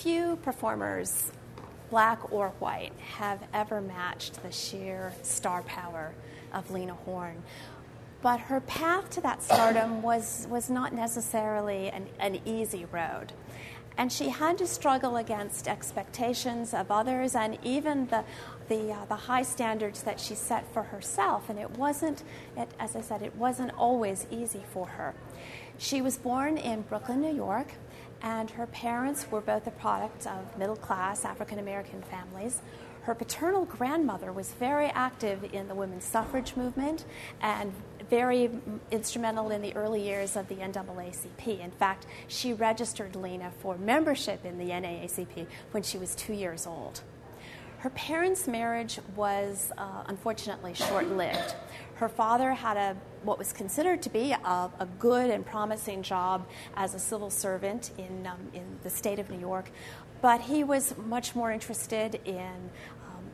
few performers, black or white, have ever matched the sheer star power of Lena Horne. But her path to that stardom was, was not necessarily an, an easy road. And she had to struggle against expectations of others and even the, the, uh, the high standards that she set for herself. And it wasn't, it, as I said, it wasn't always easy for her. She was born in Brooklyn, New York, and her parents were both a product of middle class African American families. Her paternal grandmother was very active in the women's suffrage movement and very instrumental in the early years of the NAACP. In fact, she registered Lena for membership in the NAACP when she was two years old. Her parents' marriage was uh, unfortunately short lived. Her father had a what was considered to be a, a, good and promising job as a civil servant in, um, in the state of New York, but he was much more interested in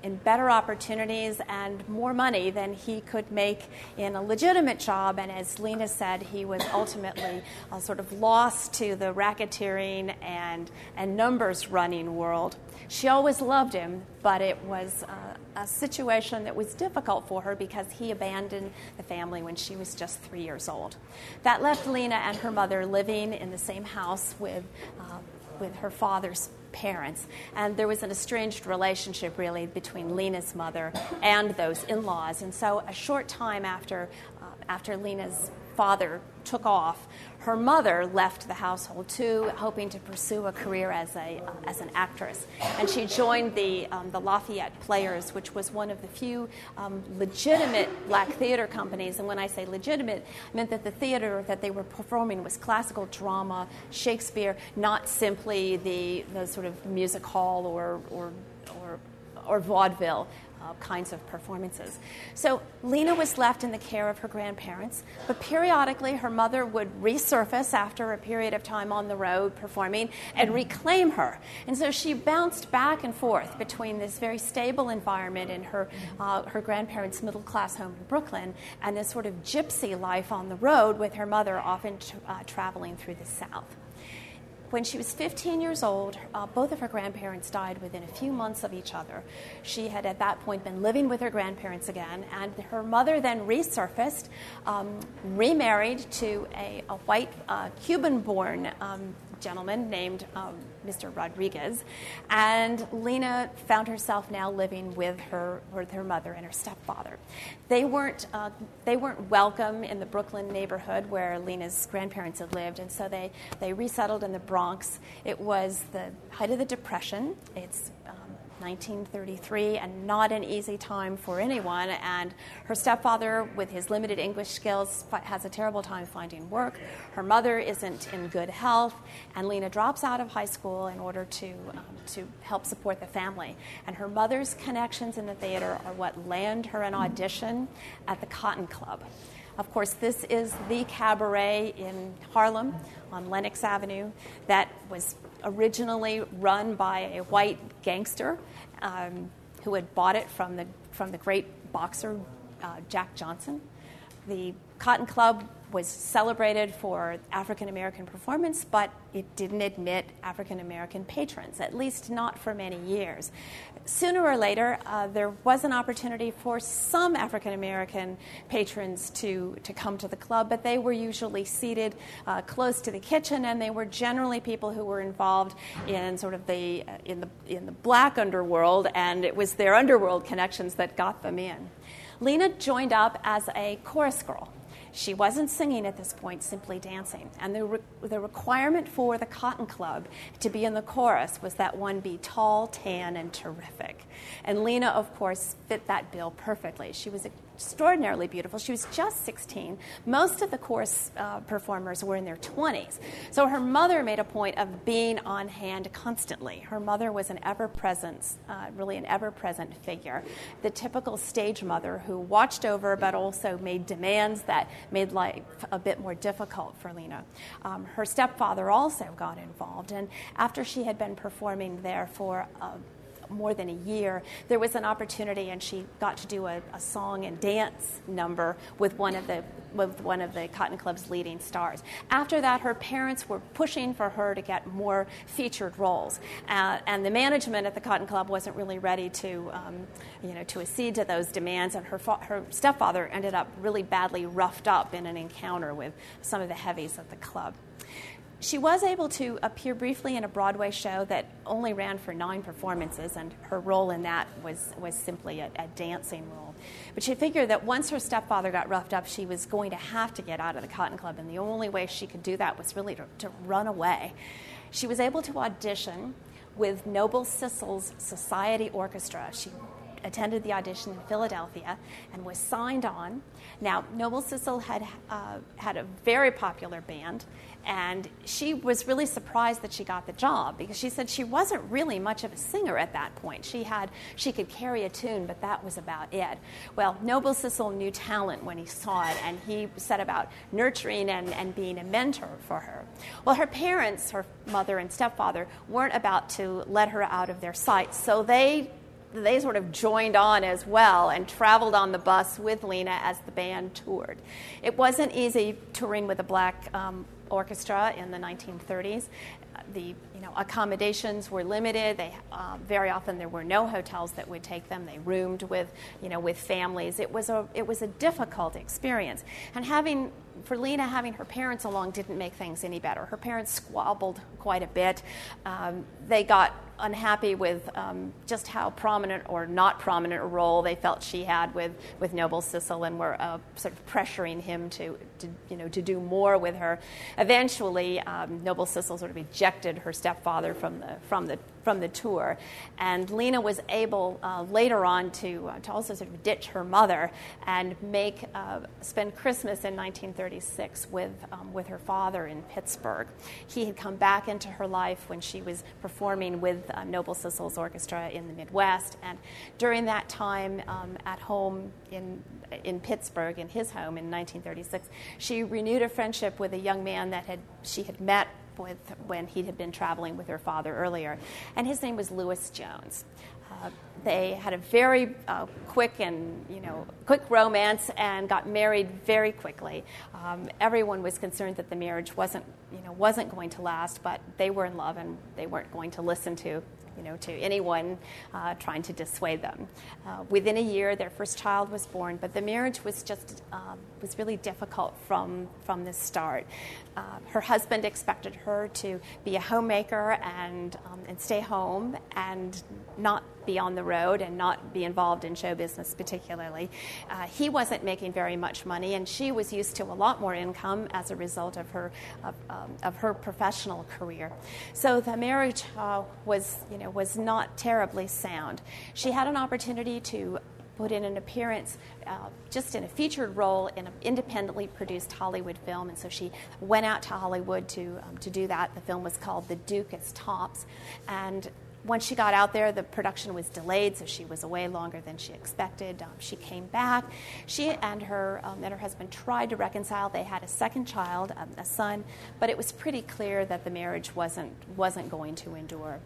in better opportunities and more money than he could make in a legitimate job. And as Lena said, he was ultimately uh, sort of lost to the racketeering and, and numbers running world. She always loved him, but it was uh, a situation that was difficult for her because he abandoned the family when she was just three years old. That left Lena and her mother living in the same house with, uh, with her father's parents. And there was an estranged relationship, really, between Lena's mother and those in laws. And so, a short time after, uh, after Lena's father took off, her mother left the household too, hoping to pursue a career as, a, as an actress. And she joined the, um, the Lafayette Players, which was one of the few um, legitimate black theater companies. And when I say legitimate, I meant that the theater that they were performing was classical drama, Shakespeare, not simply the, the sort of music hall or, or, or, or vaudeville uh, kinds of performances. So Lena was left in the care of her grandparents, but periodically her mother would resurface after a period of time on the road performing and reclaim her. And so she bounced back and forth between this very stable environment in her, uh, her grandparents' middle class home in Brooklyn and this sort of gypsy life on the road with her mother often uh, traveling through the South. When she was 15 years old, uh, both of her grandparents died within a few months of each other. She had at that point been living with her grandparents again, and her mother then resurfaced, um, remarried to a, a white uh, Cuban born um, gentleman named um, Mr. Rodriguez, and Lena found herself now living with her with her mother and her stepfather. They weren't uh, they weren't welcome in the Brooklyn neighborhood where Lena's grandparents had lived, and so they they resettled in the Bronx. It was the height of the Depression. It's 1933, and not an easy time for anyone. And her stepfather, with his limited English skills, has a terrible time finding work. Her mother isn't in good health, and Lena drops out of high school in order to, um, to help support the family. And her mother's connections in the theater are what land her an audition at the Cotton Club. Of course, this is the cabaret in Harlem on Lenox Avenue that was originally run by a white gangster um, who had bought it from the, from the great boxer uh, Jack Johnson. The Cotton Club was celebrated for African American performance, but it didn't admit African American patrons, at least not for many years. Sooner or later, uh, there was an opportunity for some African American patrons to, to come to the club, but they were usually seated uh, close to the kitchen, and they were generally people who were involved in sort of the, uh, in the, in the black underworld, and it was their underworld connections that got them in. Lena joined up as a chorus girl. She wasn't singing at this point, simply dancing. And the, re- the requirement for the Cotton Club to be in the chorus was that one be tall, tan, and terrific. And Lena, of course, fit that bill perfectly. She was extraordinarily beautiful. She was just 16. Most of the chorus uh, performers were in their 20s. So her mother made a point of being on hand constantly. Her mother was an ever present, uh, really an ever present figure. The typical stage mother who watched over but also made demands that made life a bit more difficult for Lena. Um, her stepfather also got involved, and after she had been performing there for uh, more than a year, there was an opportunity, and she got to do a, a song and dance number with one of the with one of the Cotton Club's leading stars. After that, her parents were pushing for her to get more featured roles, uh, and the management at the Cotton Club wasn't really ready to, um, you know, to accede to those demands. And her fa- her stepfather ended up really badly roughed up in an encounter with some of the heavies at the club. She was able to appear briefly in a Broadway show that only ran for nine performances, and her role in that was, was simply a, a, dancing role. But she figured that once her stepfather got roughed up, she was going to have to get out of the Cotton Club, and the only way she could do that was really to, to run away. She was able to audition with Noble Sissle's Society Orchestra. She attended the audition in Philadelphia and was signed on. Now, Noble Sissle had uh, had a very popular band, and she was really surprised that she got the job because she said she wasn't really much of a singer at that point. She had she could carry a tune, but that was about it. Well, Noble Sissle knew talent when he saw it, and he set about nurturing and, and being a mentor for her. Well, her parents, her mother and stepfather, weren't about to let her out of their sight, so they they sort of joined on as well and traveled on the bus with Lena as the band toured. It wasn't easy touring with a black um, orchestra in the 1930s. The you know accommodations were limited. They uh, very often there were no hotels that would take them. They roomed with you know with families. It was a it was a difficult experience. And having for Lena, having her parents along didn't make things any better. Her parents squabbled quite a bit. Um, they got unhappy with um, just how prominent or not prominent a role they felt she had with, with Noble Sissle and were uh, sort of pressuring him to, to, you know, to do more with her. Eventually, um, Noble Sissle sort of ejected her stepfather from the, from the from the tour. And Lena was able uh, later on to, uh, to also sort of ditch her mother and make uh, spend Christmas in 1936 with, um, with her father in Pittsburgh. He had come back into her life when she was performing with uh, Noble Sissle's orchestra in the Midwest. And during that time um, at home in, in Pittsburgh, in his home in 1936, she renewed a friendship with a young man that had, she had met with when he had been traveling with her father earlier, and his name was Lewis Jones. Uh, they had a very uh, quick and you know quick romance and got married very quickly. Um, everyone was concerned that the marriage wasn't you know wasn't going to last, but they were in love and they weren't going to listen to you know, to anyone uh, trying to dissuade them. Uh, within a year, their first child was born, but the marriage was just um, was really difficult from from the start. Uh, her husband expected her to be a homemaker and um, and stay home and not be on the road and not be involved in show business particularly. Uh, he wasn't making very much money, and she was used to a lot more income as a result of her of, um, of her professional career. So the marriage uh, was you know was not terribly sound. She had an opportunity to put in an appearance uh, just in a featured role in an independently produced Hollywood film. And so she went out to Hollywood to, um, to do that. The film was called The Duke Is Tops. And once she got out there, the production was delayed, so she was away longer than she expected. Um, she came back. She and her um, and her husband tried to reconcile. They had a second child, um, a son, but it was pretty clear that the marriage wasn't wasn't going to endure.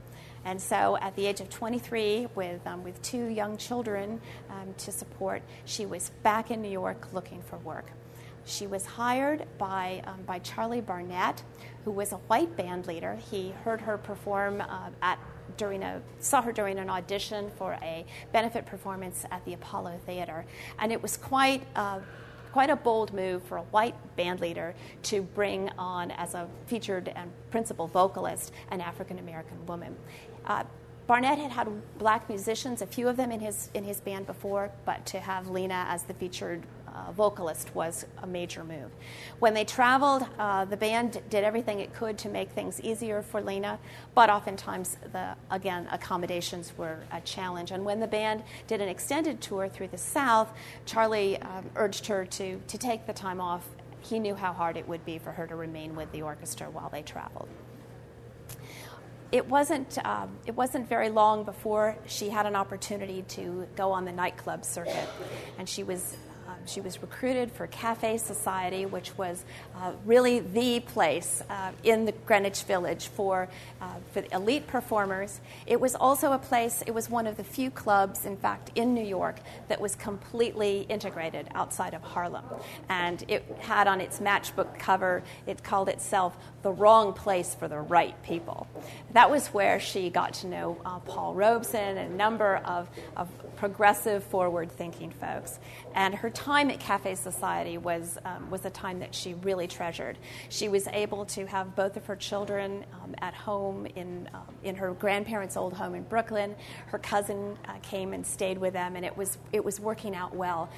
And so, at the age of 23, with um, with two young children um, to support, she was back in New York looking for work. She was hired by, um, by Charlie Barnet, who was a white band leader. He heard her perform uh, at during a saw her during an audition for a benefit performance at the Apollo Theater, and it was quite. Uh, quite a bold move for a white band leader to bring on as a featured and principal vocalist an African American woman. Uh, Barnet had had black musicians, a few of them in his in his band before, but to have Lena as the featured uh, vocalist was a major move. When they traveled, uh, the band did everything it could to make things easier for Lena, but oftentimes, the, again, accommodations were a challenge. And when the band did an extended tour through the South, Charlie um, urged her to, to take the time off. He knew how hard it would be for her to remain with the orchestra while they traveled it wasn't um, it wasn't very long before she had an opportunity to go on the nightclub circuit, and she was she was recruited for Cafe Society, which was uh, really the place uh, in the Greenwich Village for, uh, for elite performers. It was also a place, it was one of the few clubs, in fact, in New York that was completely integrated outside of Harlem. And it had on its matchbook cover, it called itself the wrong place for the right people. That was where she got to know uh, Paul Robeson and a number of, of progressive, forward thinking folks. And her time at Cafe Society was, um, was a time that she really treasured. She was able to have both of her children um, at home in, um, in her grandparents' old home in Brooklyn. Her cousin uh, came and stayed with them, and it was, it was working out well.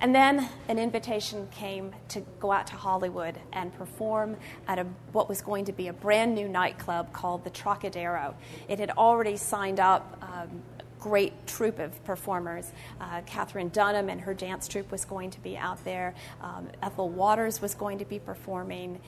And then an invitation came to go out to Hollywood and perform at a, what was going to be a brand new nightclub called the Trocadero. It had already signed up um, great troupe of performers. Uh, Katherine Dunham and her dance troupe was going to be out there. Um, Ethel Waters was going to be performing.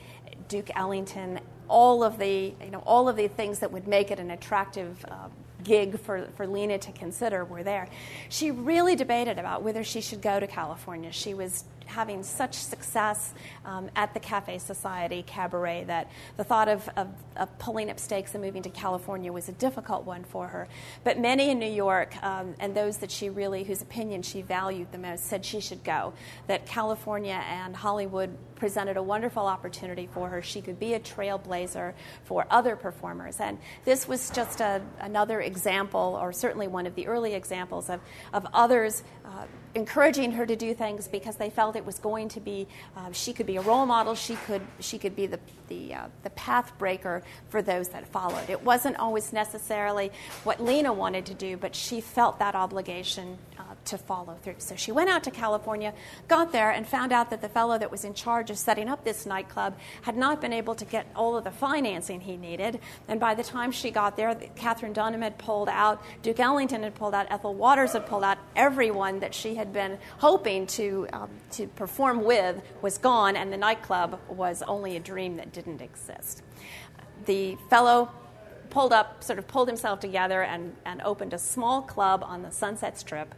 Duke Ellington. All of the you know all of the things that would make it an attractive. Uh, gig for, for Lena to consider were there. She really debated about whether she should go to California. She was having such success um, at the Cafe Society cabaret that the thought of, of, of, pulling up stakes and moving to California was a difficult one for her. But many in New York, um, and those that she really, whose opinion she valued the most, said she should go. That California and Hollywood presented a wonderful opportunity for her. She could be a trailblazer for other performers. And this was just a, another example, or certainly one of the early examples, of, of others. Uh, encouraging her to do things because they felt it was going to be uh, she could be a role model she could she could be the the, uh, the path breaker for those that followed. It wasn't always necessarily what lena wanted to do but she felt that obligation uh, to follow through so she went out to california got there and found out that the fellow that was in charge of setting up this nightclub had not been able to get all of the financing he needed and by the time she got there katherine dunham had pulled out duke ellington had pulled out ethel waters had pulled out everyone that she had had been hoping to, um, to perform with was gone, and the nightclub was only a dream that didn't exist. The fellow pulled up, sort of pulled himself together, and, and opened a small club on the Sunset Strip.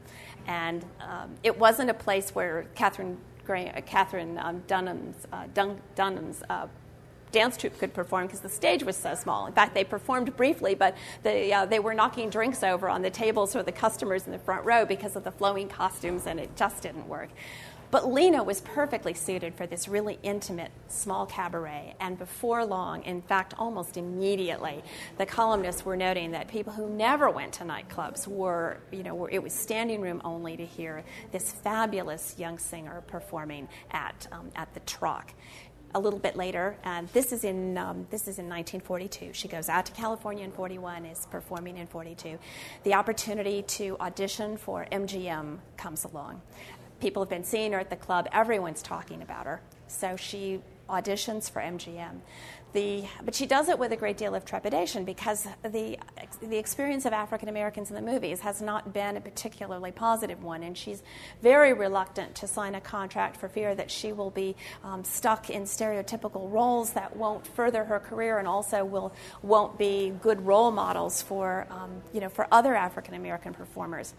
And um, it wasn't a place where Katherine, uh, Katherine um, Dunham's, uh, Dun- Dunham's uh, dance troupe could perform because the stage was so small. In fact, they performed briefly, but they, uh, they were knocking drinks over on the tables for the customers in the front row because of the flowing costumes, and it just didn't work. But Lena was perfectly suited for this really intimate small cabaret. And before long, in fact, almost immediately, the columnists were noting that people who never went to nightclubs were, you know, were, it was standing room only to hear this fabulous young singer performing at, um, at the Troc a little bit later, and this is in um, this is in 1942. She goes out to California in 41, is performing in 42. The opportunity to audition for MGM comes along. People have been seeing her at the club. Everyone's talking about her. So she auditions for MGM. The, but she does it with a great deal of trepidation because the, the experience of African Americans in the movies has not been a particularly positive one, and she's very reluctant to sign a contract for fear that she will be um, stuck in stereotypical roles that won't further her career and also will won't be good role models for um, you know for other African American performers.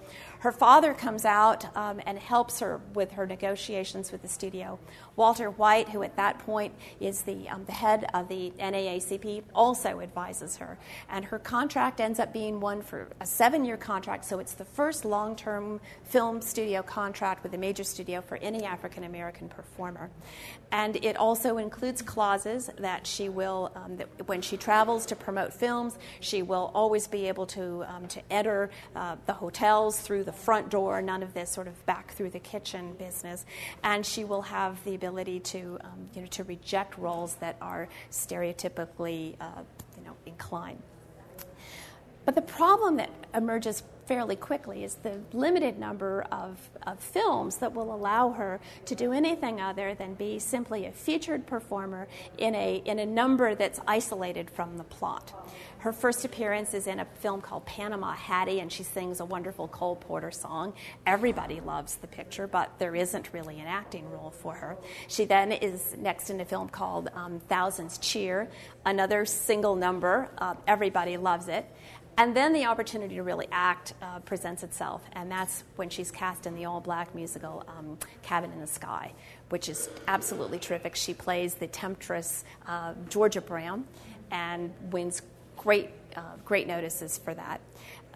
Her father comes out um, and helps her with her negotiations with the studio. Walter White, who at that point is the, um, the head of the NAACP, also advises her. And her contract ends up being one for a seven year contract, so it's the first long term film studio contract with a major studio for any African American performer. And it also includes clauses that she will, um, that when she travels to promote films, she will always be able to, um, to enter uh, the hotels through the front door, none of this sort of back through the kitchen business. And she will have the ability to, um, you know, to reject roles that are stereotypically, uh, you know, inclined. But the problem that emerges fairly quickly is the limited number of, of films that will allow her to do anything other than be simply a featured performer in a, in a number that's isolated from the plot. Her first appearance is in a film called Panama Hattie, and she sings a wonderful Cole Porter song. Everybody loves the picture, but there isn't really an acting role for her. She then is next in a film called um, Thousands Cheer, another single number. Uh, everybody loves it And then the opportunity to really act uh, presents itself, and that's when she's cast in the all black musical um, Cabin in the Sky, which is absolutely terrific. She plays the temptress uh, Georgia Brown and wins great, uh, great notices for that.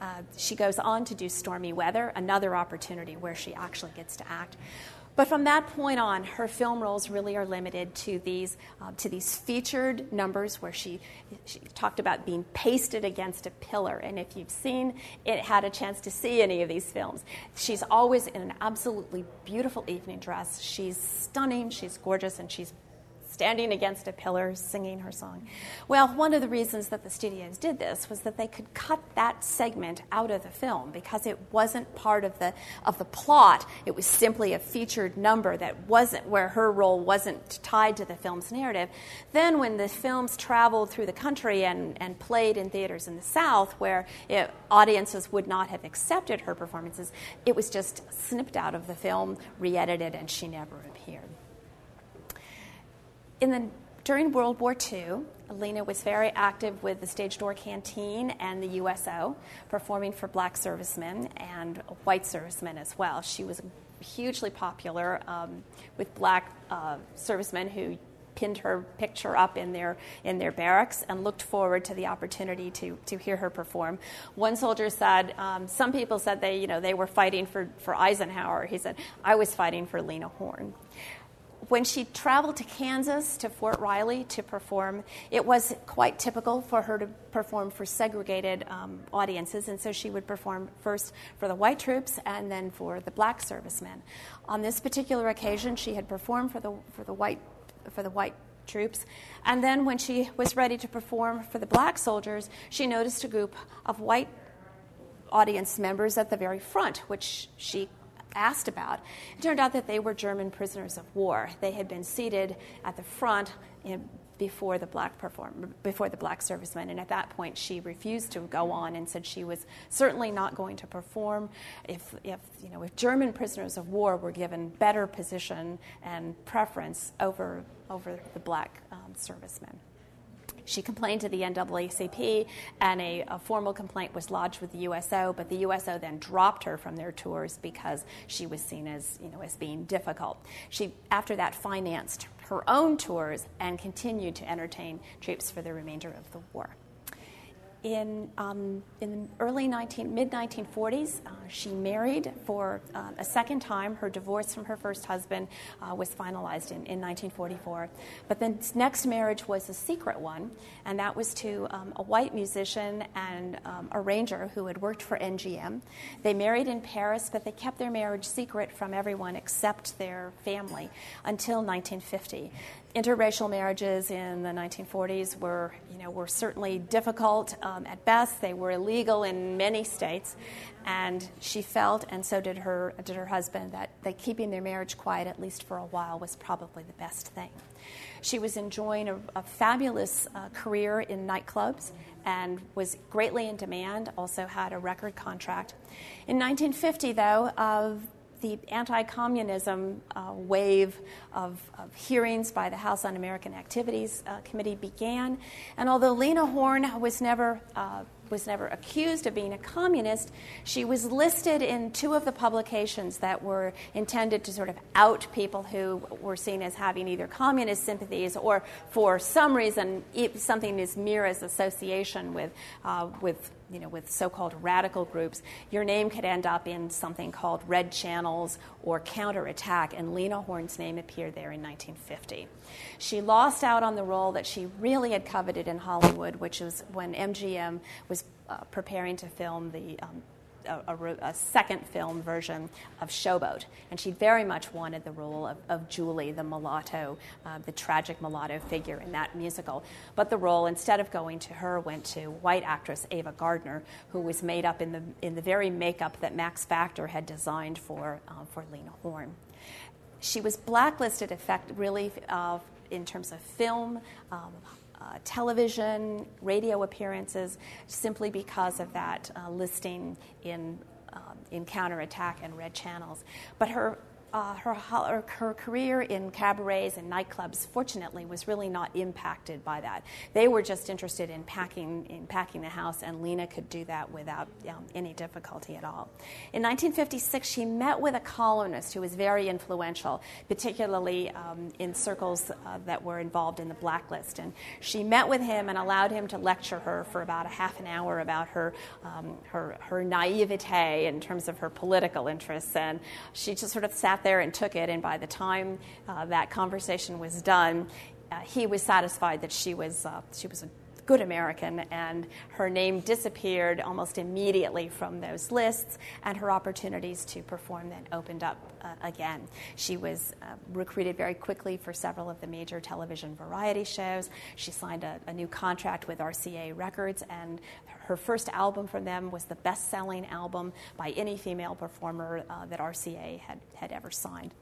Uh, she goes on to do Stormy Weather, another opportunity where she actually gets to act. But from that point on, her film roles really are limited to these, uh, to these featured numbers where she, she talked about being pasted against a pillar. And if you've seen it, had a chance to see any of these films, she's always in an absolutely beautiful evening dress. She's stunning, she's gorgeous, and she's standing against a pillar singing her song. Well, one of the reasons that the studios did this was that they could cut that segment out of the film because it wasn't part of the of the plot. It was simply a featured number that wasn't where her role wasn't tied to the film's narrative. Then when the films traveled through the country and, and played in theaters in the South where it, audiences would not have accepted her performances, it was just snipped out of the film, re-edited, and she never appeared in the, during World War II, Lena was very active with the Stage Door Canteen and the USO, performing for black servicemen and white servicemen as well. She was hugely popular um, with black uh, servicemen who pinned her picture up in their in their barracks and looked forward to the opportunity to to hear her perform. One soldier said, um, some people said they you know they were fighting for for Eisenhower. He said, I was fighting for Lena Horne when she traveled to Kansas to Fort Riley to perform, it was quite typical for her to perform for segregated um, audiences, and so she would perform first for the white troops and then for the black servicemen. On this particular occasion, she had performed for the for the white for the white troops. And then when she was ready to perform for the black soldiers, she noticed a group of white audience members at the very front, which she asked about. It turned out that they were German prisoners of war. They had been seated at the front in, before the black perform, before the black servicemen, and at that point she refused to go on and said she was certainly not going to perform if, if you know if German prisoners of war were given better position and preference over over the black um, servicemen. She complained to the NAACP, and a, a, formal complaint was lodged with the USO. But the USO then dropped her from their tours because she was seen as, you know, as being difficult. She, after that, financed her own tours and continued to entertain troops for the remainder of the war in, um, in the early 19, mid 1940s, uh, she married for uh, a second time. Her divorce from her first husband uh, was finalized in, in 1944. But the next marriage was a secret one, and that was to um, a white musician and um, arranger who had worked for MGM. They married in Paris, but they kept their marriage secret from everyone except their family until 1950 interracial marriages in the 1940s were, you know, were certainly difficult um, at best. They were illegal in many states, and she felt, and so did her did her husband, that, that keeping their marriage quiet at least for a while was probably the best thing. She was enjoying a, a fabulous uh, career in nightclubs and was greatly in demand. Also had a record contract. In 1950, though. Uh, the anti communism uh, wave of, of, hearings by the House Un American Activities uh, Committee began. And although Lena Horne was never uh, was never accused of being a communist. She was listed in two of the publications that were intended to sort of out people who were seen as having either communist sympathies or, for some reason, something as mere as association with, uh, with you know, with so-called radical groups, your name could end up in something called Red Channels or Counterattack, and Lena Horne's name appeared there in 1950. She lost out on the role that she really had coveted in Hollywood, which was when MGM was uh, preparing to film the um, a, a, a, second film version of Showboat, and she very much wanted the role of, of Julie, the mulatto, uh, the tragic mulatto figure in that musical. But the role, instead of going to her, went to white actress Ava Gardner, who was made up in the in the very makeup that Max Factor had designed for uh, for Lena Horne. She was blacklisted, effect really. Uh, in terms of film, um, uh, television, radio appearances, simply because of that uh, listing in, um, in counterattack and red channels. But her uh, her, her, career in cabarets and nightclubs, fortunately, was really not impacted by that. They were just interested in packing, in packing the house, and Lena could do that without um, any difficulty at all. In 1956, she met with a columnist who was very influential, particularly um, in circles uh, that were involved in the blacklist. And she met with him and allowed him to lecture her for about a half an hour about her, um, her, her naivete in terms of her political interests. And she just sort of sat there and took it. And by the time uh, that conversation was done, uh, he was satisfied that she was, uh, she was a good American, and her name disappeared almost immediately from those lists, and her opportunities to perform then opened up uh, again. She was uh, recruited very quickly for several of the major television variety shows. She signed a, a new contract with RCA Records, and her first album from them was the best selling album by any female performer uh, that RCA had, had ever signed.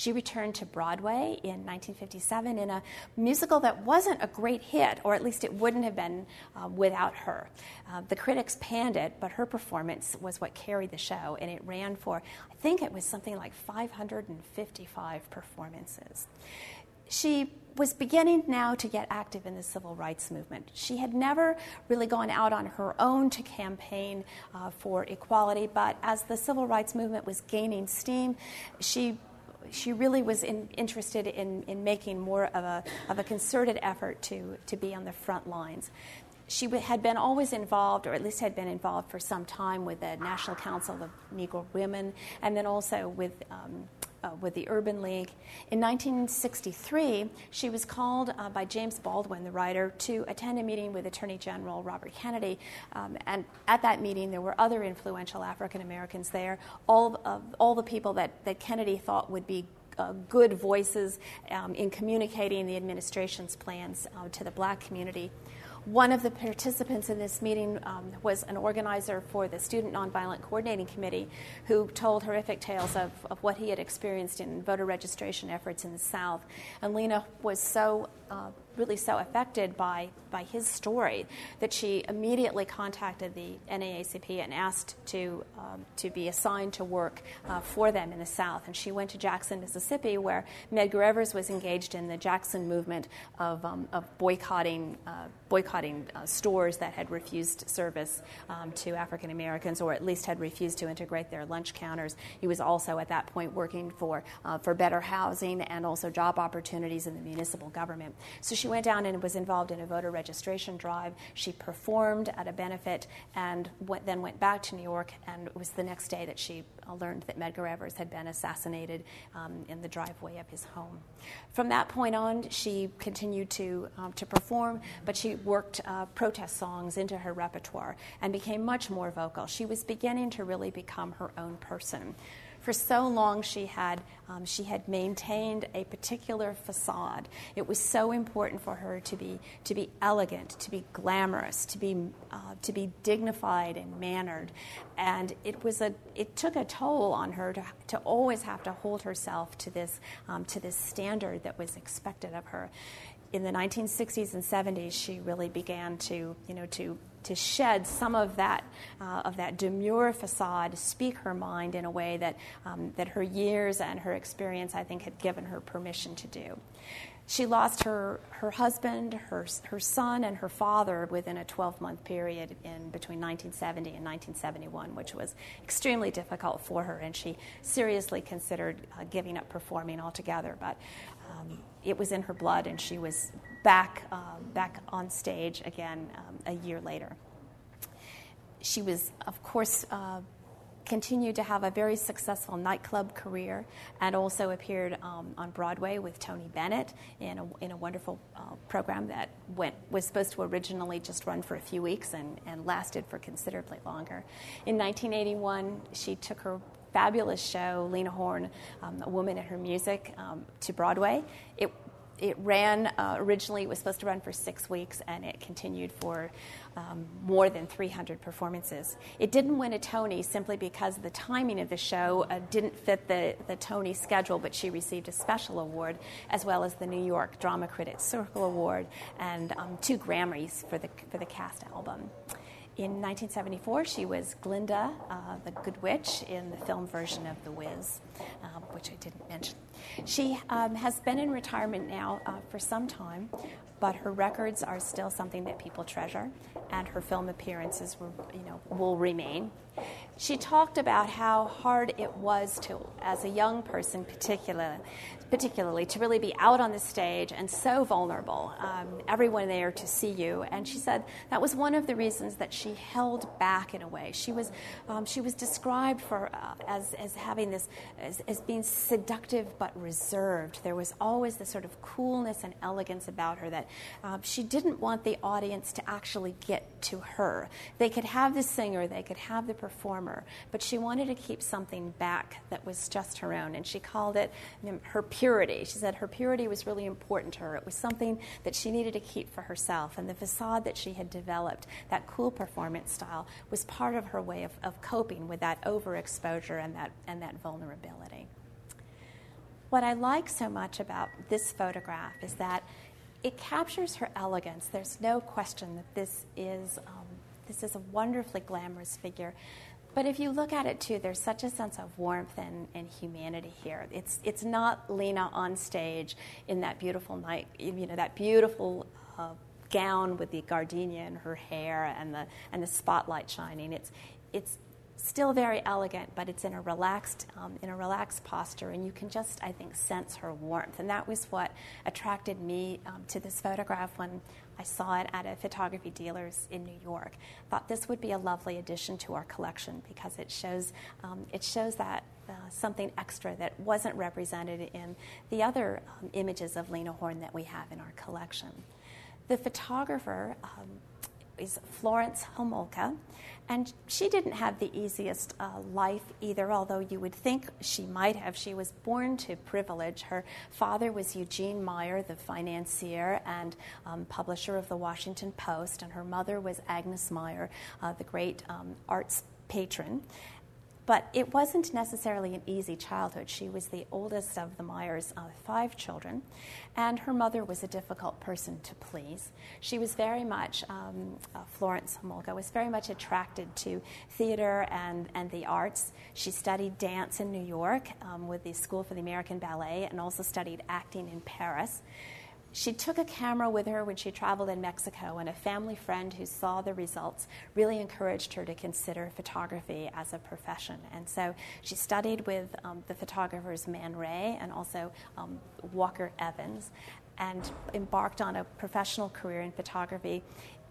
She returned to Broadway in 1957 in a musical that wasn't a great hit, or at least it wouldn't have been uh, without her. Uh, the critics panned it, but her performance was what carried the show, and it ran for, I think it was something like 555 performances. She was beginning now to get active in the civil rights movement. She had never really gone out on her own to campaign uh, for equality, but as the civil rights movement was gaining steam, she she really was in, interested in, in making more of a, of a concerted effort to, to be on the front lines. She had been always involved, or at least had been involved for some time, with the National Council of Negro Women, and then also with um, uh, with the Urban League. In 1963, she was called uh, by James Baldwin, the writer, to attend a meeting with Attorney General Robert Kennedy. Um, and at that meeting, there were other influential African Americans there, all, of, all the people that, that Kennedy thought would be uh, good voices um, in communicating the administration's plans uh, to the black community. One of the participants in this meeting um, was an organizer for the Student Nonviolent Coordinating Committee who told horrific tales of, of what he had experienced in voter registration efforts in the South. And Lena was so uh, really so affected by, by his story that she immediately contacted the NAACP and asked to, um, to be assigned to work uh, for them in the South. And she went to Jackson, Mississippi, where Medgar Evers was engaged in the Jackson movement of, um, of boycotting, uh, boycotting uh, stores that had refused service um, to African Americans or at least had refused to integrate their lunch counters. He was also at that point working for, uh, for better housing and also job opportunities in the municipal government. So she went down and was involved in a voter registration drive. She performed at a benefit and went, then went back to New York. And it was the next day that she uh, learned that Medgar Evers had been assassinated um, in the driveway of his home. From that point on, she continued to, um, to perform, but she worked uh, protest songs into her repertoire and became much more vocal. She was beginning to really become her own person for so long she had um, she had maintained a particular facade. It was so important for her to be to be elegant, to be glamorous, to be uh, to be dignified and mannered, and it was a it took a toll on her to to always have to hold herself to this um, to this standard that was expected of her in the 1960s and 70s, she really began to, you know, to to shed some of that uh, of that demure facade, speak her mind in a way that um, that her years and her experience, I think, had given her permission to do. She lost her, her husband, her, her son, and her father within a 12 month period in between 1970 and 1971, which was extremely difficult for her, and she seriously considered uh, giving up performing altogether. But um, it was in her blood, and she was back, uh, back on stage again um, a year later. She was, of course, uh, continued to have a very successful nightclub career and also appeared um, on Broadway with Tony Bennett in a, in a wonderful uh, program that went, was supposed to originally just run for a few weeks and, and lasted for considerably longer. In 1981, she took her fabulous show, Lena Horne, um, A Woman and Her Music, um, to Broadway. It it ran uh, originally, it was supposed to run for six weeks, and it continued for um, more than 300 performances. It didn't win a Tony simply because the timing of the show uh, didn't fit the, the Tony schedule, but she received a special award as well as the New York Drama Critics Circle Award and um, two Grammys for the, for the cast album. In 1974, she was Glinda, uh, the Good Witch, in the film version of The Wiz, um, which I didn't mention. She um, has been in retirement now uh, for some time, but her records are still something that people treasure, and her film appearances will, you know, will remain. She talked about how hard it was to, as a young person, particularly, particularly to really be out on the stage and so vulnerable, um, everyone there to see you. And she said that was one of the reasons that she held back in a way. She was, um, she was described for, uh, as, as having this, as, as being seductive but reserved. There was always this sort of coolness and elegance about her that um, she didn't want the audience to actually get to her. They could have the singer, they could have the performer, but she wanted to keep something back that was just her own. And she called it her purity. She said her purity was really important to her. It was something that she needed to keep for herself. And the facade that she had developed, that cool performance style, was part of her way of, of coping with that overexposure and that, and that vulnerability. What I like so much about this photograph is that it captures her elegance. There's no question that this is, um, this is a wonderfully glamorous figure. But if you look at it too, there's such a sense of warmth and, and humanity here. It's, it's not Lena on stage in that beautiful night, you know, that beautiful uh, gown with the gardenia in her hair and the, and the spotlight shining. It's, it's still very elegant, but it's in a relaxed, um, in a relaxed posture, and you can just, I think, sense her warmth. And that was what attracted me um, to this photograph when I saw it at a photography dealer's in New York. Thought this would be a lovely addition to our collection because it shows um, it shows that uh, something extra that wasn't represented in the other um, images of Lena Horne that we have in our collection. The photographer um, is Florence Homolka, and she didn't have the easiest uh, life either, although you would think she might have. She was born to privilege. Her father was Eugene Meyer, the financier and um, publisher of the Washington Post, and her mother was Agnes Meyer, uh, the great um, arts patron. But it wasn't necessarily an easy childhood. She was the oldest of the Meyers' uh, five children, and her mother was a difficult person to please. She was very much, um, uh, Florence Homolka was very much attracted to theater and, and the arts. She studied dance in New York um, with the School for the American Ballet and also studied acting in Paris. She took a camera with her when she traveled in Mexico, and a family friend who saw the results really encouraged her to consider photography as a profession. And so she studied with um, the photographers Man Ray and also um, Walker Evans and embarked on a professional career in photography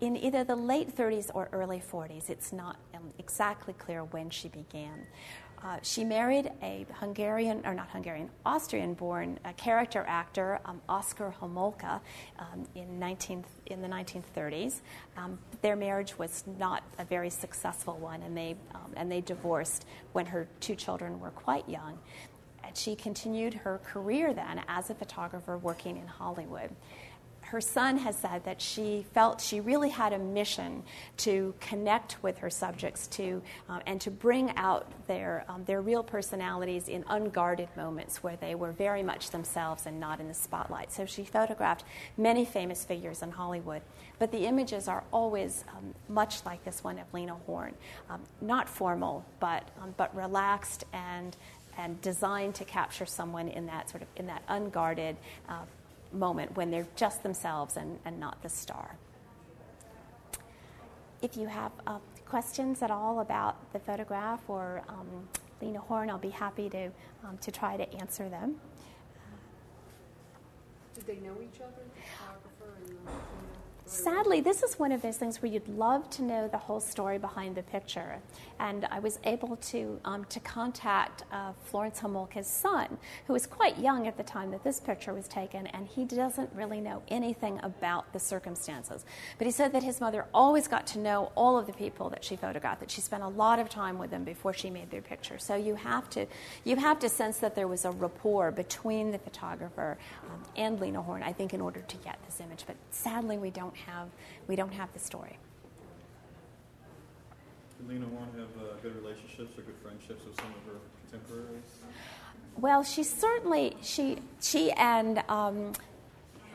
in either the late 30s or early 40s. It's not um, exactly clear when she began. Uh, she married a Hungarian, or not Hungarian, Austrian born uh, character actor, um, Oskar Homolka, um, in, 19, in the 1930s. Um, their marriage was not a very successful one, and they, um, and they divorced when her two children were quite young. And she continued her career then as a photographer working in Hollywood her son has said that she felt she really had a mission to connect with her subjects to um, and to bring out their um, their real personalities in unguarded moments where they were very much themselves and not in the spotlight. So she photographed many famous figures in Hollywood, but the images are always um, much like this one of Lena Horne, um, not formal but um, but relaxed and and designed to capture someone in that sort of in that unguarded uh, moment when they're just themselves and, and not the star. If you have uh, questions at all about the photograph or um, Lena Horne, I'll be happy to, um, to try to answer them. Did they know each other, the photographer and the sadly, this is one of those things where you'd love to know the whole story behind the picture. And I was able to, um, to contact uh, Florence Homolka's son, who was quite young at the time that this picture was taken, and he doesn't really know anything about the circumstances. But he said that his mother always got to know all of the people that she photographed, that she spent a lot of time with them before she made their picture. So you have to, you have to sense that there was a rapport between the photographer um, and Lena Horne, I think, in order to get this image. But sadly, we don't have we don't have the story. Did Lena Horne have uh, good relationships or good friendships with some of her contemporaries? Well, she certainly she she and um,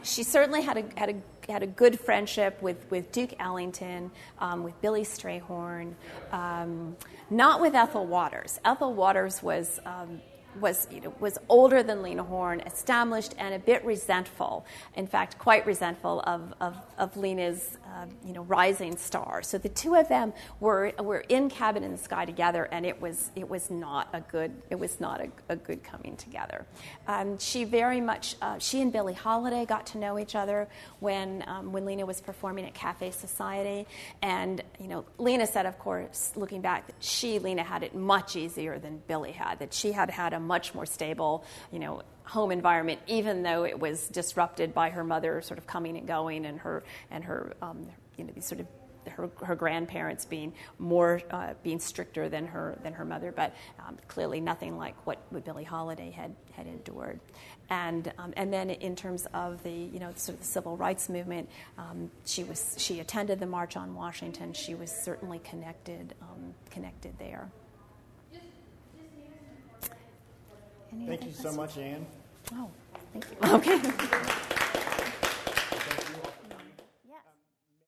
she certainly had a had a had a good friendship with, with Duke Ellington, um, with Billy Strayhorn, um, not with Ethel Waters. Ethel Waters was um, was, you know, was older than Lena Horne, established, and a bit resentful. In fact, quite resentful of, of, of Lena's uh, you know, rising star. So the two of them were, were in Cabin in the Sky together, and it was, it was not a good, it was not a, a good coming together. Um, she very much, uh, she and Billie Holiday got to know each other when, um, when Lena was performing at Cafe Society. And, you know, Lena said, of course, looking back, that she, Lena, had it much easier than Billie had, that she had had a much more stable, you know, home environment, even though it was disrupted by her mother sort of coming and going and her and her um, you know these sort of her, her grandparents being more uh, being stricter than her than her mother, but um, clearly nothing like what, what Billie Holiday had had endured. And um, and then in terms of the you know sort of the civil rights movement, um, she was she attended the March on Washington. She was certainly connected um, connected there. Any Thank you so much, Ann. Oh, thank you. Okay.